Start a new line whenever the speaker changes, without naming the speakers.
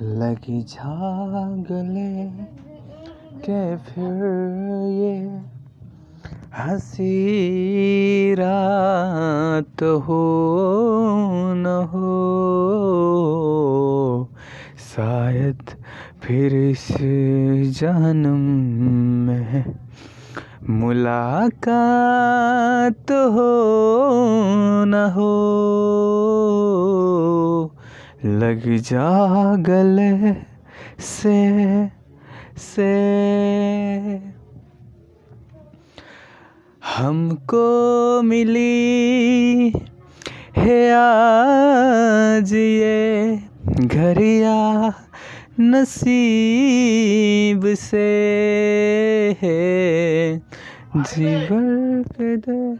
लगी जा गले के फिर ये हँसी हो न हो। शायद फिर इस जन्म में मुलाकात हो न हो। लग जा गले से से। हमको मिली है आज ये घरिया नसीब से है। जीवन के दे